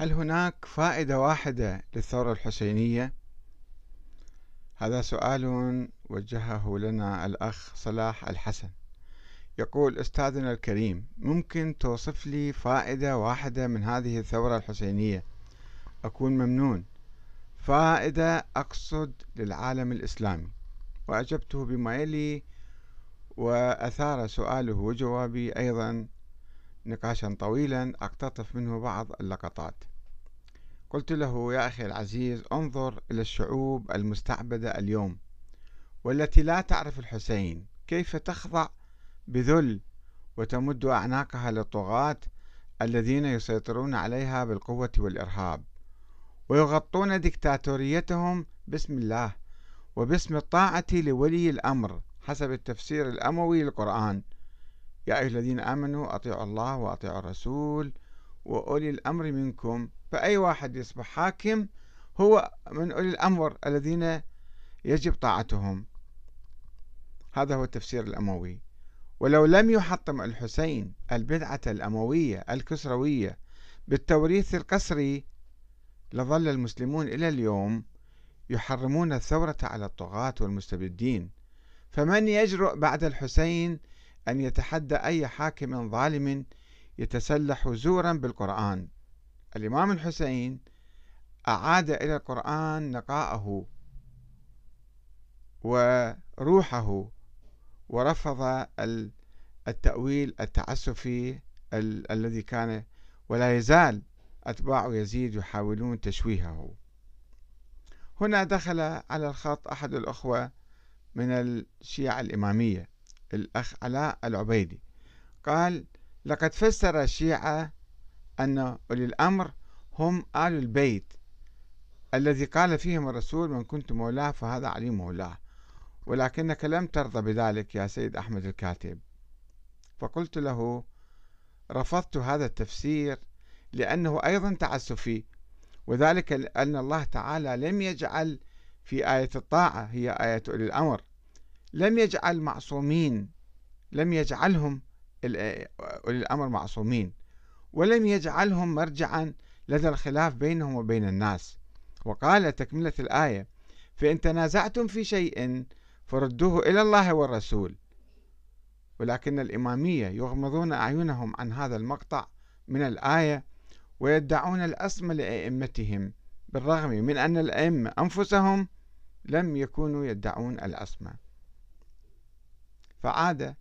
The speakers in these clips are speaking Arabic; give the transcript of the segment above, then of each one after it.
هل هناك فائدة واحدة للثورة الحسينية؟ هذا سؤال وجهه لنا الأخ صلاح الحسن. يقول أستاذنا الكريم ممكن توصف لي فائدة واحدة من هذه الثورة الحسينية؟ أكون ممنون. فائدة أقصد للعالم الإسلامي. وأجبته بما يلي وأثار سؤاله وجوابي أيضا نقاشا طويلا أقتطف منه بعض اللقطات. قلت له يا أخي العزيز انظر إلى الشعوب المستعبدة اليوم والتي لا تعرف الحسين. كيف تخضع بذل وتمد أعناقها للطغاة الذين يسيطرون عليها بالقوة والإرهاب ويغطون دكتاتوريتهم باسم الله وباسم الطاعة لولي الأمر حسب التفسير الأموي للقرآن. يا أيها الذين آمنوا أطيعوا الله وأطيعوا الرسول وأولي الأمر منكم فأي واحد يصبح حاكم هو من أولي الأمر الذين يجب طاعتهم. هذا هو التفسير الأموي. ولو لم يحطم الحسين البدعة الأموية الكسروية بالتوريث القسري لظل المسلمون إلى اليوم يحرمون الثورة على الطغاة والمستبدين. فمن يجرؤ بعد الحسين أن يتحدى أي حاكم ظالم يتسلح زورا بالقرآن؟ الإمام الحسين أعاد إلى القرآن نقاءه وروحه ورفض التأويل التعسفي ال الذي كان ولا يزال أتباع يزيد يحاولون تشويهه. هنا دخل على الخط أحد الأخوة من الشيعة الإمامية الأخ علاء العبيدي. قال لقد فسر الشيعة أن أولي الأمر هم آل البيت الذي قال فيهم الرسول من كنت مولاه فهذا علي مولاه. ولكنك لم ترضى بذلك يا سيد أحمد الكاتب. فقلت له رفضت هذا التفسير لأنه أيضا تعسفي وذلك أن الله تعالى لم يجعل في آية الطاعة هي آية أولي الأمر لم يجعل معصومين لم يجعلهم أولي الأمر معصومين. ولم يجعلهم مرجعا لدى الخلاف بينهم وبين الناس. وقال تكملة الآية فإن تنازعتم في شيء فردوه إلى الله والرسول. ولكن الإمامية يغمضون أعينهم عن هذا المقطع من الآية ويدعون الأصم لأئمتهم بالرغم من أن الأئمة أنفسهم لم يكونوا يدعون الأصمة فعاد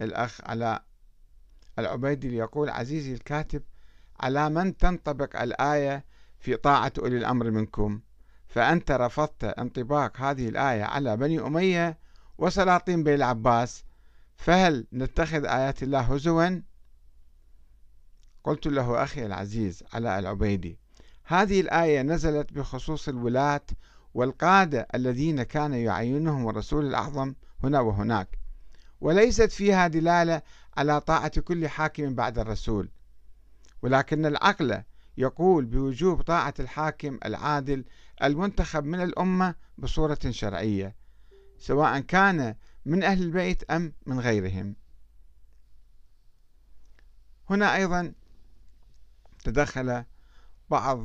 الأخ على العبيدي ليقول عزيزي الكاتب على من تنطبق الآية في طاعة أولي الأمر منكم؟ فأنت رفضت انطباق هذه الآية على بني أمية وسلاطين بين العباس فهل نتخذ آيات الله هزوا؟ قلت له أخي العزيز علاء العبيدي هذه الآية نزلت بخصوص الولاة والقادة الذين كان يعينهم الرسول الأعظم هنا وهناك وليست فيها دلالة على طاعة كل حاكم بعد الرسول. ولكن العقل يقول بوجوب طاعة الحاكم العادل المنتخب من الأمة بصورة شرعية سواء كان من أهل البيت أم من غيرهم. هنا أيضا تدخل بعض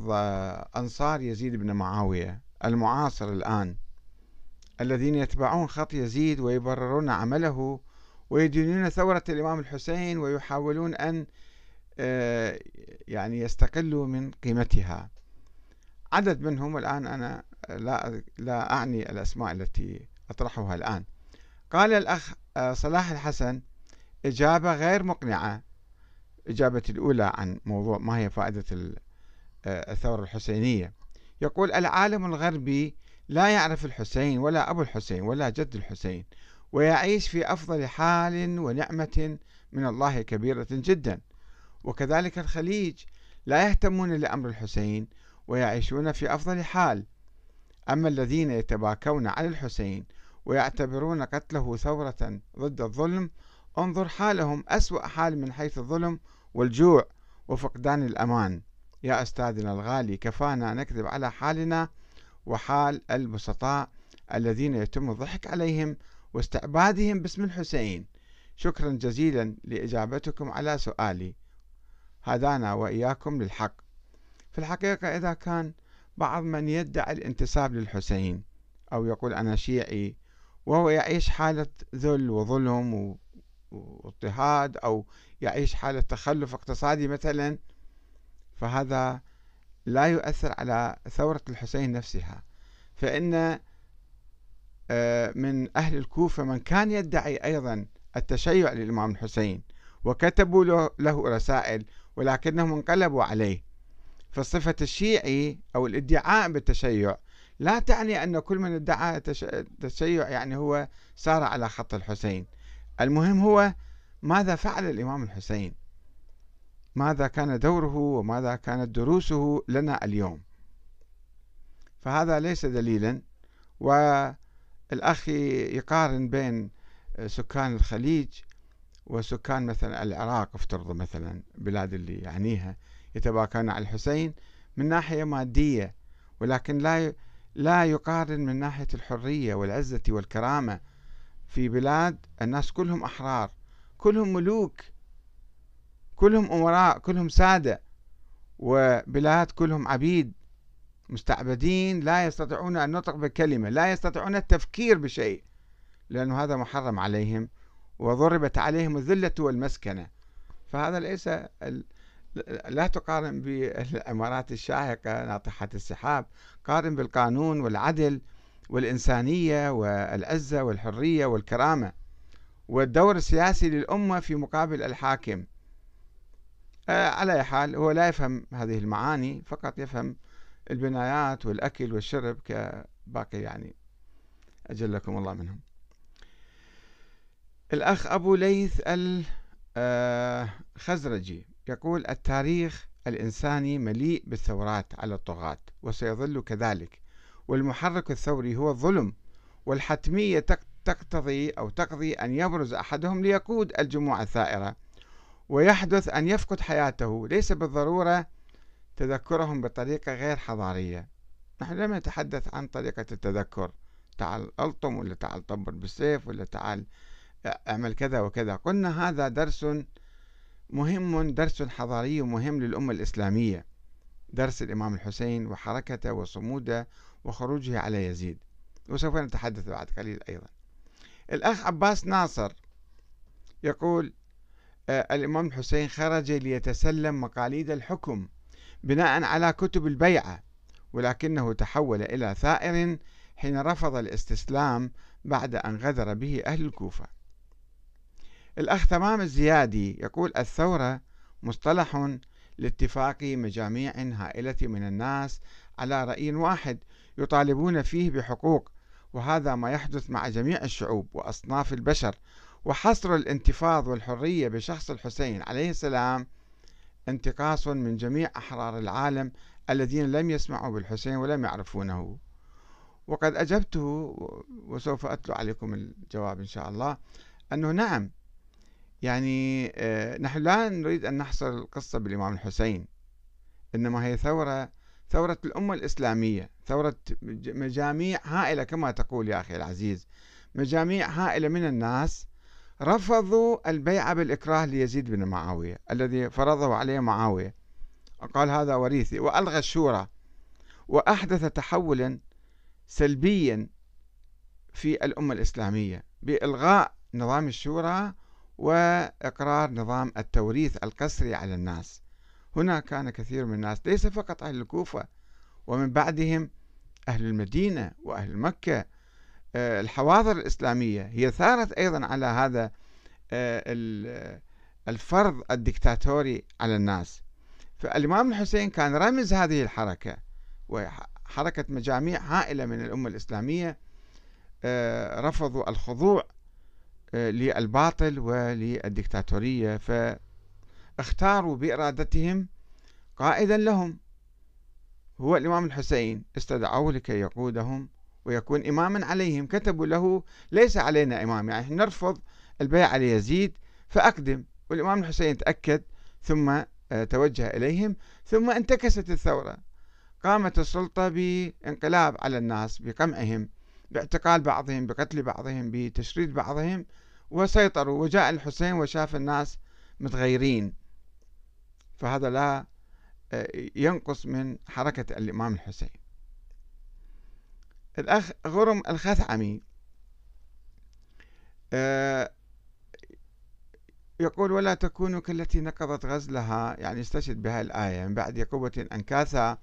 أنصار يزيد بن معاوية المعاصر الآن الذين يتبعون خط يزيد ويبررون عمله ويدينون ثورة الإمام الحسين ويحاولون أن آه، يعني يستقلوا من قيمتها. عدد منهم الآن أنا لا لا أعني الأسماء التي أطرحها الآن. قال الأخ آه، صلاح الحسن إجابة غير مقنعة. إجابة الأولى عن موضوع ما هي فائدة آه، الثورة الحسينية. يقول العالم الغربي لا يعرف الحسين ولا أبو الحسين ولا جد الحسين. ويعيش في أفضل حال ونعمة من الله كبيرة جدا. وكذلك الخليج لا يهتمون لأمر الحسين ويعيشون في أفضل حال. أما الذين يتباكون على الحسين ويعتبرون قتله ثورة ضد الظلم انظر حالهم أسوأ حال من حيث الظلم والجوع وفقدان الأمان. يا أستاذنا الغالي كفانا نكذب على حالنا وحال البسطاء الذين يتم الضحك عليهم واستعبادهم باسم الحسين. شكرا جزيلا لإجابتكم على سؤالي. هدانا وإياكم للحق. في الحقيقة إذا كان بعض من يدعي الانتساب للحسين أو يقول أنا شيعي وهو يعيش حالة ذل وظلم واضطهاد أو يعيش حالة تخلف اقتصادي مثلا فهذا لا يؤثر على ثورة الحسين نفسها. فإن من أهل الكوفة من كان يدعي أيضا التشيع للإمام الحسين وكتبوا له رسائل ولكنهم انقلبوا عليه. فصفة الشيعي أو الادعاء بالتشيع لا تعني أن كل من ادعى التشيع يعني هو سار على خط الحسين. المهم هو ماذا فعل الإمام الحسين؟ ماذا كان دوره وماذا كانت دروسه لنا اليوم؟ فهذا ليس دليلا والأخ يقارن بين سكان الخليج وسكان مثلا العراق افترض مثلا بلاد اللي يعنيها يتباكون على الحسين من ناحية مادية ولكن لا لا يقارن من ناحية الحرية والعزة والكرامة في بلاد الناس كلهم أحرار كلهم ملوك كلهم أمراء كلهم سادة وبلاد كلهم عبيد. مستعبدين لا يستطيعون أن نطق بكلمة لا يستطيعون التفكير بشيء لأنه هذا محرم عليهم وضربت عليهم الذلة والمسكنة. فهذا ليس لا تقارن بالعمارات الشاهقة ناطحة السحاب قارن بالقانون والعدل والإنسانية والعزة والحرية والكرامة. والدور السياسي للأمة في مقابل الحاكم. آه، على حال هو لا يفهم هذه المعاني فقط يفهم البنايات والأكل والشرب كباقي يعني أجلكم الله منهم. الأخ أبو ليث الخزرجي يقول التاريخ الإنساني مليء بالثورات على الطغاة وسيظل كذلك والمحرك الثوري هو الظلم والحتمية تقتضي أو تقضي أن يبرز أحدهم ليقود الجموع الثائرة ويحدث أن يفقد حياته. ليس بالضرورة تذكرهم بطريقة غير حضارية. نحن لم نتحدث عن طريقة التذكر. تعال ألطم ولا تعال طبر بالسيف ولا تعال أعمل كذا وكذا. قلنا هذا درس مهم درس حضاري مهم للأمة الإسلامية. درس الإمام الحسين وحركته وصموده وخروجه على يزيد. وسوف نتحدث بعد قليل أيضا. الأخ عباس ناصر يقول الإمام الحسين خرج ليتسلم مقاليد الحكم. بناء على كتب البيعة ولكنه تحول إلى ثائر حين رفض الاستسلام بعد أن غدر به أهل الكوفة. الأخ تمام الزيادي يقول الثورة مصطلح لاتفاق مجاميع هائلة من الناس على رأي واحد يطالبون فيه بحقوق وهذا ما يحدث مع جميع الشعوب وأصناف البشر وحصر الانتفاض والحرية بشخص الحسين عليه السلام انتقاص من جميع أحرار العالم الذين لم يسمعوا بالحسين ولم يعرفونه. وقد أجبته وسوف أتلو عليكم الجواب إن شاء الله أنه نعم يعني آه، نحن لا نريد أن نحصر القصة بالإمام الحسين إنما هي ثورة ثورة الأمة الإسلامية ثورة مجاميع هائلة كما تقول يا أخي العزيز مجاميع هائلة من الناس رفضوا البيعة بالإكراه ليزيد بن معاوية الذي فرضه عليه معاوية. قال هذا وريثي وألغى الشورى. وأحدث تحولا سلبيا في الأمة الإسلامية بإلغاء نظام الشورى وإقرار نظام التوريث القسري على الناس. هنا كان كثير من الناس ليس فقط أهل الكوفة ومن بعدهم أهل المدينة وأهل مكة الحواضر الإسلامية هي ثارت أيضا على هذا آه، الفرض الدكتاتوري على الناس. فالإمام الحسين كان رمز هذه الحركة وحركة مجاميع هائلة من الأمة الإسلامية آه، رفضوا الخضوع للباطل وللدكتاتورية فاختاروا بإرادتهم قائدا لهم. هو الإمام الحسين استدعوه لكي يقودهم. ويكون إماما عليهم. كتبوا له ليس علينا إمام. يعني نرفض البيع على يزيد فأقدم. والإمام الحسين تأكد ثم آه، توجه إليهم ثم انتكست الثورة. قامت السلطة بانقلاب على الناس بقمعهم باعتقال بعضهم بقتل بعضهم بتشريد بعضهم وسيطروا. وجاء الحسين وشاف الناس متغيرين. فهذا لا ينقص من حركة الإمام الحسين. الأخ غرم الخثعمي يقول ولا تكونوا كالتي نقضت غزلها يعني استشهد بها الآية من بعد قوة أنكاثا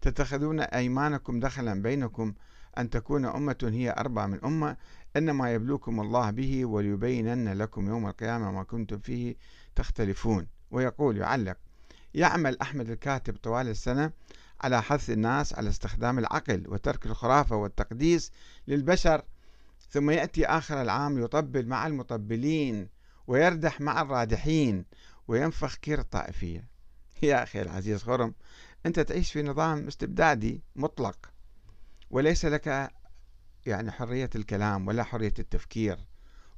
تتخذون أيمانكم دخلا بينكم أن تكون أمة هي أربع من أمة إنما يبلوكم الله به وليبينن لكم يوم القيامة ما كنتم فيه تختلفون. ويقول يعلق يعمل أحمد الكاتب طوال السنة على حث الناس على استخدام العقل وترك الخرافة والتقديس للبشر ثم يأتي آخر العام يطبل مع المطبلين ويردح مع الرادحين وينفخ كير الطائفية. يا أخي العزيز خرم أنت تعيش في نظام استبدادي مطلق وليس لك يعني حرية الكلام ولا حرية التفكير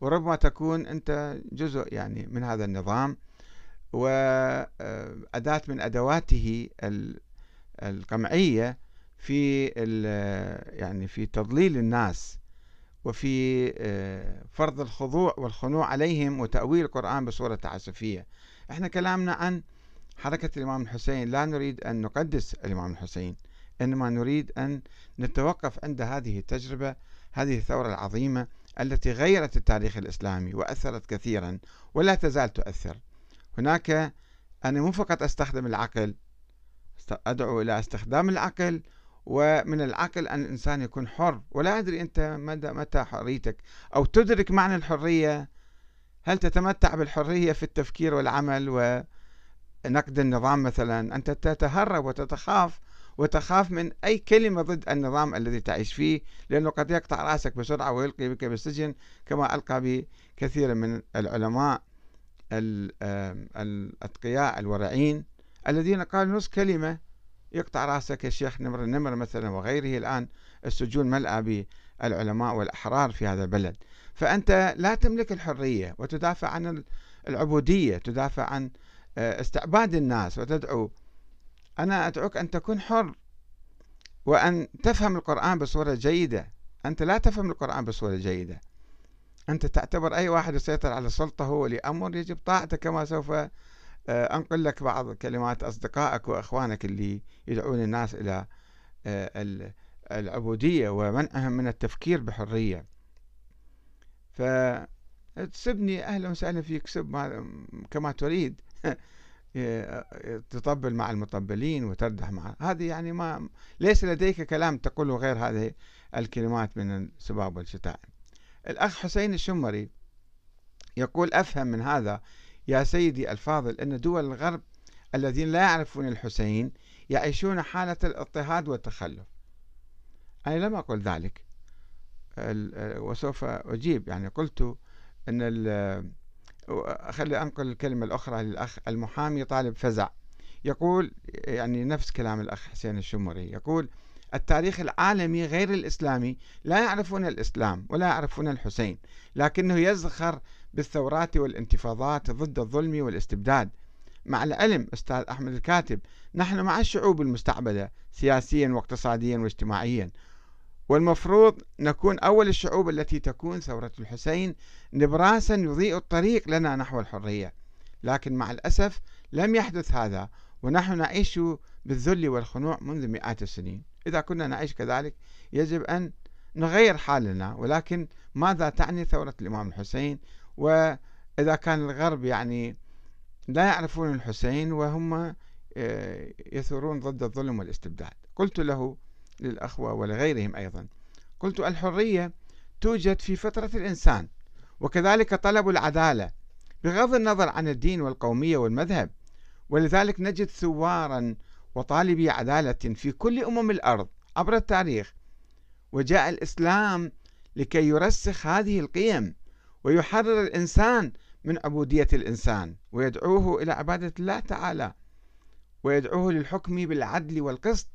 وربما تكون أنت جزء يعني من هذا النظام وأداة من أدواته القمعية في يعني في تضليل الناس وفي آه، فرض الخضوع والخنوع عليهم وتأويل القرآن بصورة تعسفية. إحنا كلامنا عن حركة الإمام الحسين لا نريد أن نقدس الإمام الحسين إنما نريد أن نتوقف عند هذه التجربة هذه الثورة العظيمة التي غيرت التاريخ الإسلامي وأثرت كثيرا ولا تزال تؤثر. هناك أنا مو فقط أستخدم العقل أدعو إلى استخدام العقل ومن العقل أن الإنسان يكون حر. ولا أدري أنت مدى متى حريتك أو تدرك معنى الحرية. هل تتمتع بالحرية في التفكير والعمل ونقد النظام مثلا؟ أنت تتهرب وتتخاف وتخاف من أي كلمة ضد النظام الذي تعيش فيه لأنه قد يقطع رأسك بسرعة ويلقي بك بالسجن كما ألقى بكثير من العلماء الأتقياء الورعين. الذين قالوا نص كلمة يقطع رأسك الشيخ نمر النمر مثلا وغيره الآن السجون ملأى بالعلماء والأحرار في هذا البلد. فأنت لا تملك الحرية وتدافع عن العبودية تدافع عن آه، استعباد الناس وتدعو. أنا أدعوك أن تكون حر وأن تفهم القرآن بصورة جيدة. أنت لا تفهم القرآن بصورة جيدة. أنت تعتبر أي واحد يسيطر على السلطة هو ولي أمر يجب طاعته كما سوف أنقل لك بعض كلمات أصدقائك وإخوانك اللي يدعون الناس إلى آه، العبودية ومنعهم من التفكير بحرية. فتسبني أهلا وسهلا فيك سب كما تريد. تطبل مع المطبلين وتردح مع هذه يعني ما ليس لديك كلام تقوله غير هذه الكلمات من السباب والشتائم الأخ حسين الشمري يقول أفهم من هذا يا سيدي الفاضل أن دول الغرب الذين لا يعرفون الحسين يعيشون حالة الاضطهاد والتخلف. أنا لم أقل ذلك. وسوف أجيب. يعني قلت أن خلي أنقل الكلمة الأخرى للأخ المحامي طالب فزع. يقول يعني نفس كلام الأخ حسين الشمري. يقول التاريخ العالمي غير الإسلامي لا يعرفون الإسلام ولا يعرفون الحسين لكنه يزخر بالثورات والانتفاضات ضد الظلم والاستبداد. مع العلم أستاذ أحمد الكاتب نحن مع الشعوب المستعبدة سياسيا واقتصاديا واجتماعيا. والمفروض نكون أول الشعوب التي تكون ثورة الحسين نبراسا يضيء الطريق لنا نحو الحرية. لكن مع الأسف لم يحدث هذا ونحن نعيش بالذل والخنوع منذ مئات السنين. إذا كنا نعيش كذلك يجب أن نغير حالنا ولكن ماذا تعني ثورة الإمام الحسين؟ وإذا كان الغرب يعني لا يعرفون الحسين وهم آه، يثورون ضد الظلم والاستبداد. قلت له للأخوة ولغيرهم أيضا قلت الحرية توجد في فطرة الإنسان وكذلك طلب العدالة بغض النظر عن الدين والقومية والمذهب. ولذلك نجد ثوارا وطالبي عدالة في كل أمم الأرض عبر التاريخ وجاء الإسلام لكي يرسخ هذه القيم. ويحرر الإنسان من عبودية الإنسان ويدعوه إلى عبادة الله تعالى ويدعوه للحكم بالعدل والقسط.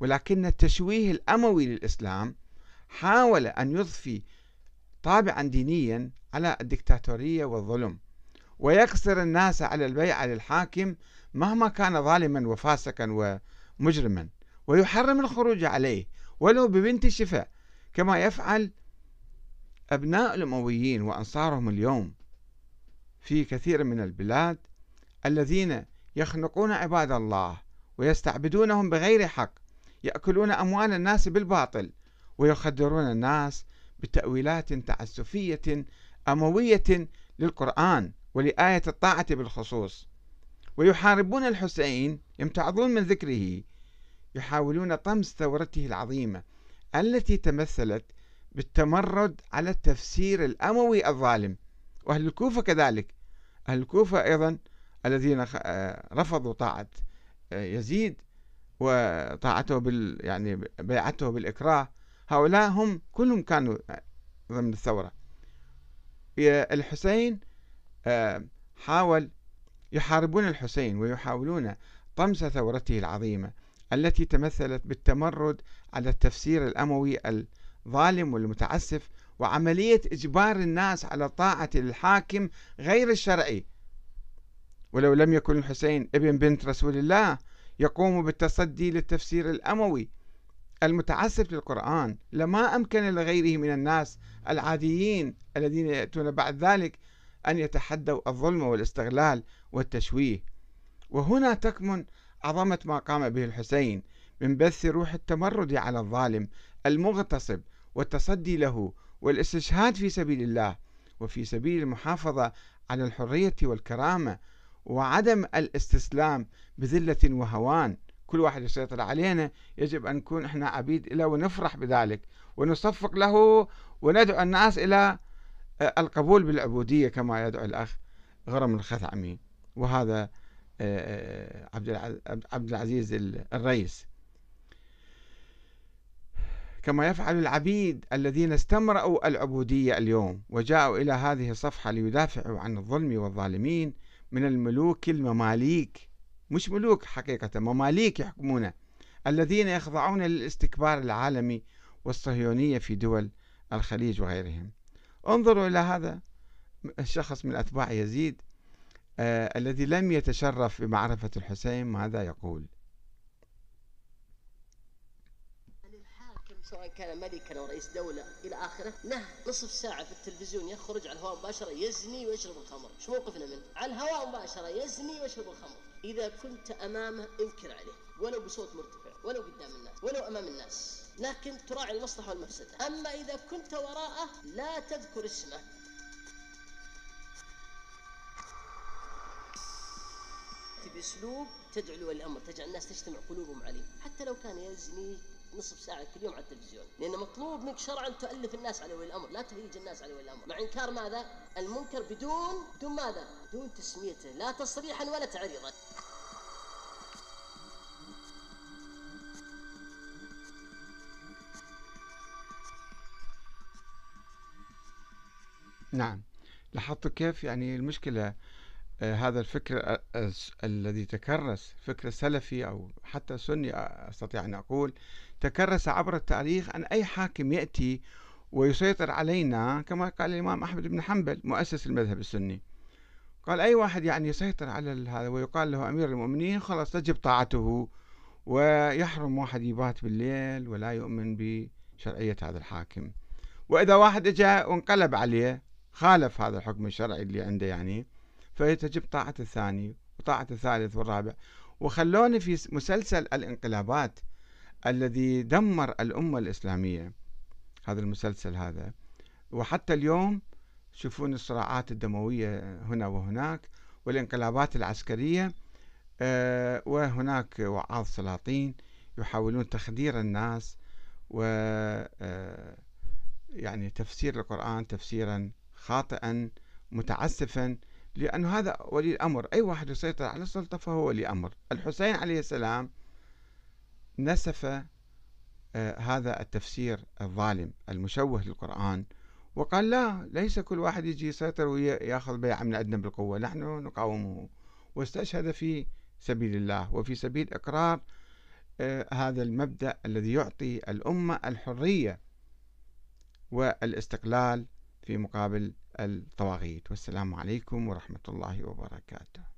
ولكن التشويه الأموي للإسلام حاول أن يضفي طابعا دينيا على الدكتاتورية والظلم ويقصر الناس على البيعة للحاكم مهما كان ظالما وفاسقا ومجرما. ويحرم الخروج عليه ولو ببنت الشفاء كما يفعل أبناء الأمويين وأنصارهم اليوم في كثير من البلاد الذين يخنقون عباد الله ويستعبدونهم بغير حق يأكلون أموال الناس بالباطل ويخدرون الناس بتأويلات تعسفية أموية للقرآن ولآية الطاعة بالخصوص. ويحاربون الحسين يمتعضون من ذكره يحاولون طمس ثورته العظيمة التي تمثلت بالتمرد على التفسير الأموي الظالم. وأهل الكوفة كذلك. أهل الكوفة أيضا الذين رفضوا طاعة يزيد وطاعته بال يعني بيعته بالإكراه. هؤلاء هم كلهم كانوا ضمن الثورة. الحسين آه، حاول يحاربون الحسين ويحاولون طمس ثورته العظيمة التي تمثلت بالتمرد على التفسير الأموي الظالم والمتعسف وعملية إجبار الناس على طاعة الحاكم غير الشرعي. ولو لم يكن الحسين ابن بنت رسول الله يقوم بالتصدي للتفسير الأموي. المتعسف للقرآن لما أمكن لغيره من الناس العاديين الذين يأتون بعد ذلك أن يتحدوا الظلم والاستغلال والتشويه. وهنا تكمن عظمة ما قام به الحسين من بث روح التمرد على الظالم المغتصب والتصدي له والاستشهاد في سبيل الله وفي سبيل المحافظة على الحرية والكرامة وعدم الاستسلام بذلة وهوان. كل واحد يسيطر علينا يجب أن نكون إحنا عبيد له ونفرح بذلك ونصفق له وندعو الناس إلى آه، القبول بالعبودية كما يدعو الأخ غرم الخثعمي. وهذا آه، آه، عبد العزيز الرئيس. كما يفعل العبيد الذين استمرأوا العبودية اليوم وجاءوا إلى هذه الصفحة ليدافعوا عن الظلم والظالمين من الملوك المماليك. مش ملوك حقيقة مماليك يحكمونه الذين يخضعون للاستكبار العالمي والصهيونية في دول الخليج وغيرهم. انظروا إلى هذا الشخص من أتباع يزيد آه الذي لم يتشرف بمعرفة الحسين ماذا يقول. سواء كان ملكا أو رئيس دولة إلى آخره له نصف ساعة في التلفزيون يخرج على الهواء مباشرة يزني ويشرب الخمر، شو موقفنا منه؟ على الهواء مباشرة يزني ويشرب الخمر، إذا كنت أمامه انكر عليه ولو بصوت مرتفع، ولو قدام الناس، ولو أمام الناس، لكن تراعي المصلحة والمفسدة، أما إذا كنت وراءه لا تذكر اسمه. باسلوب تدعو لولي الامر تجعل الناس تجتمع قلوبهم عليه حتى لو كان يزني نصف ساعة كل يوم على التلفزيون. لأن مطلوب منك شرعا تؤلف الناس على ولي الأمر لا تهيج الناس على ولي الأمر. مع إنكار ماذا؟ المنكر بدون بدون ماذا؟ بدون تسميته لا تصريحا ولا تعريضا. نعم. لاحظت كيف يعني المشكلة؟ هذا الفكر الذي تكرس فكر سلفي أو حتى سني أستطيع أن أقول تكرس عبر التاريخ أن أي حاكم يأتي ويسيطر علينا كما قال الإمام أحمد بن حنبل مؤسس المذهب السني. قال أي واحد يعني يسيطر على هذا ويقال له أمير المؤمنين خلاص تجب طاعته ويحرم واحد يبات بالليل ولا يؤمن بشرعية هذا الحاكم. وإذا واحد اجى وانقلب عليه خالف هذا الحكم الشرعي اللي عنده يعني فتجب طاعة الثاني وطاعة الثالث والرابع. وخلوني في مسلسل الانقلابات الذي دمر الأمة الإسلامية. هذا المسلسل هذا. وحتى اليوم تشوفون الصراعات الدموية هنا وهناك والانقلابات العسكرية آه، وهناك وعاظ سلاطين يحاولون تخدير الناس و آه، يعني تفسير القرآن تفسيرا خاطئا متعسفا لأن هذا ولي الأمر. أي واحد يسيطر على السلطة فهو ولي أمر. الحسين عليه السلام نسف آه، هذا التفسير الظالم المشوه للقرآن وقال لا ليس كل واحد يجي يسيطر ويأخذ بيعة من عندنا بالقوة. نحن نقاومه واستشهد في سبيل الله وفي سبيل إقرار آه، هذا المبدأ الذي يعطي الأمة الحرية والاستقلال في مقابل الطواغيت والسلام عليكم ورحمة الله وبركاته.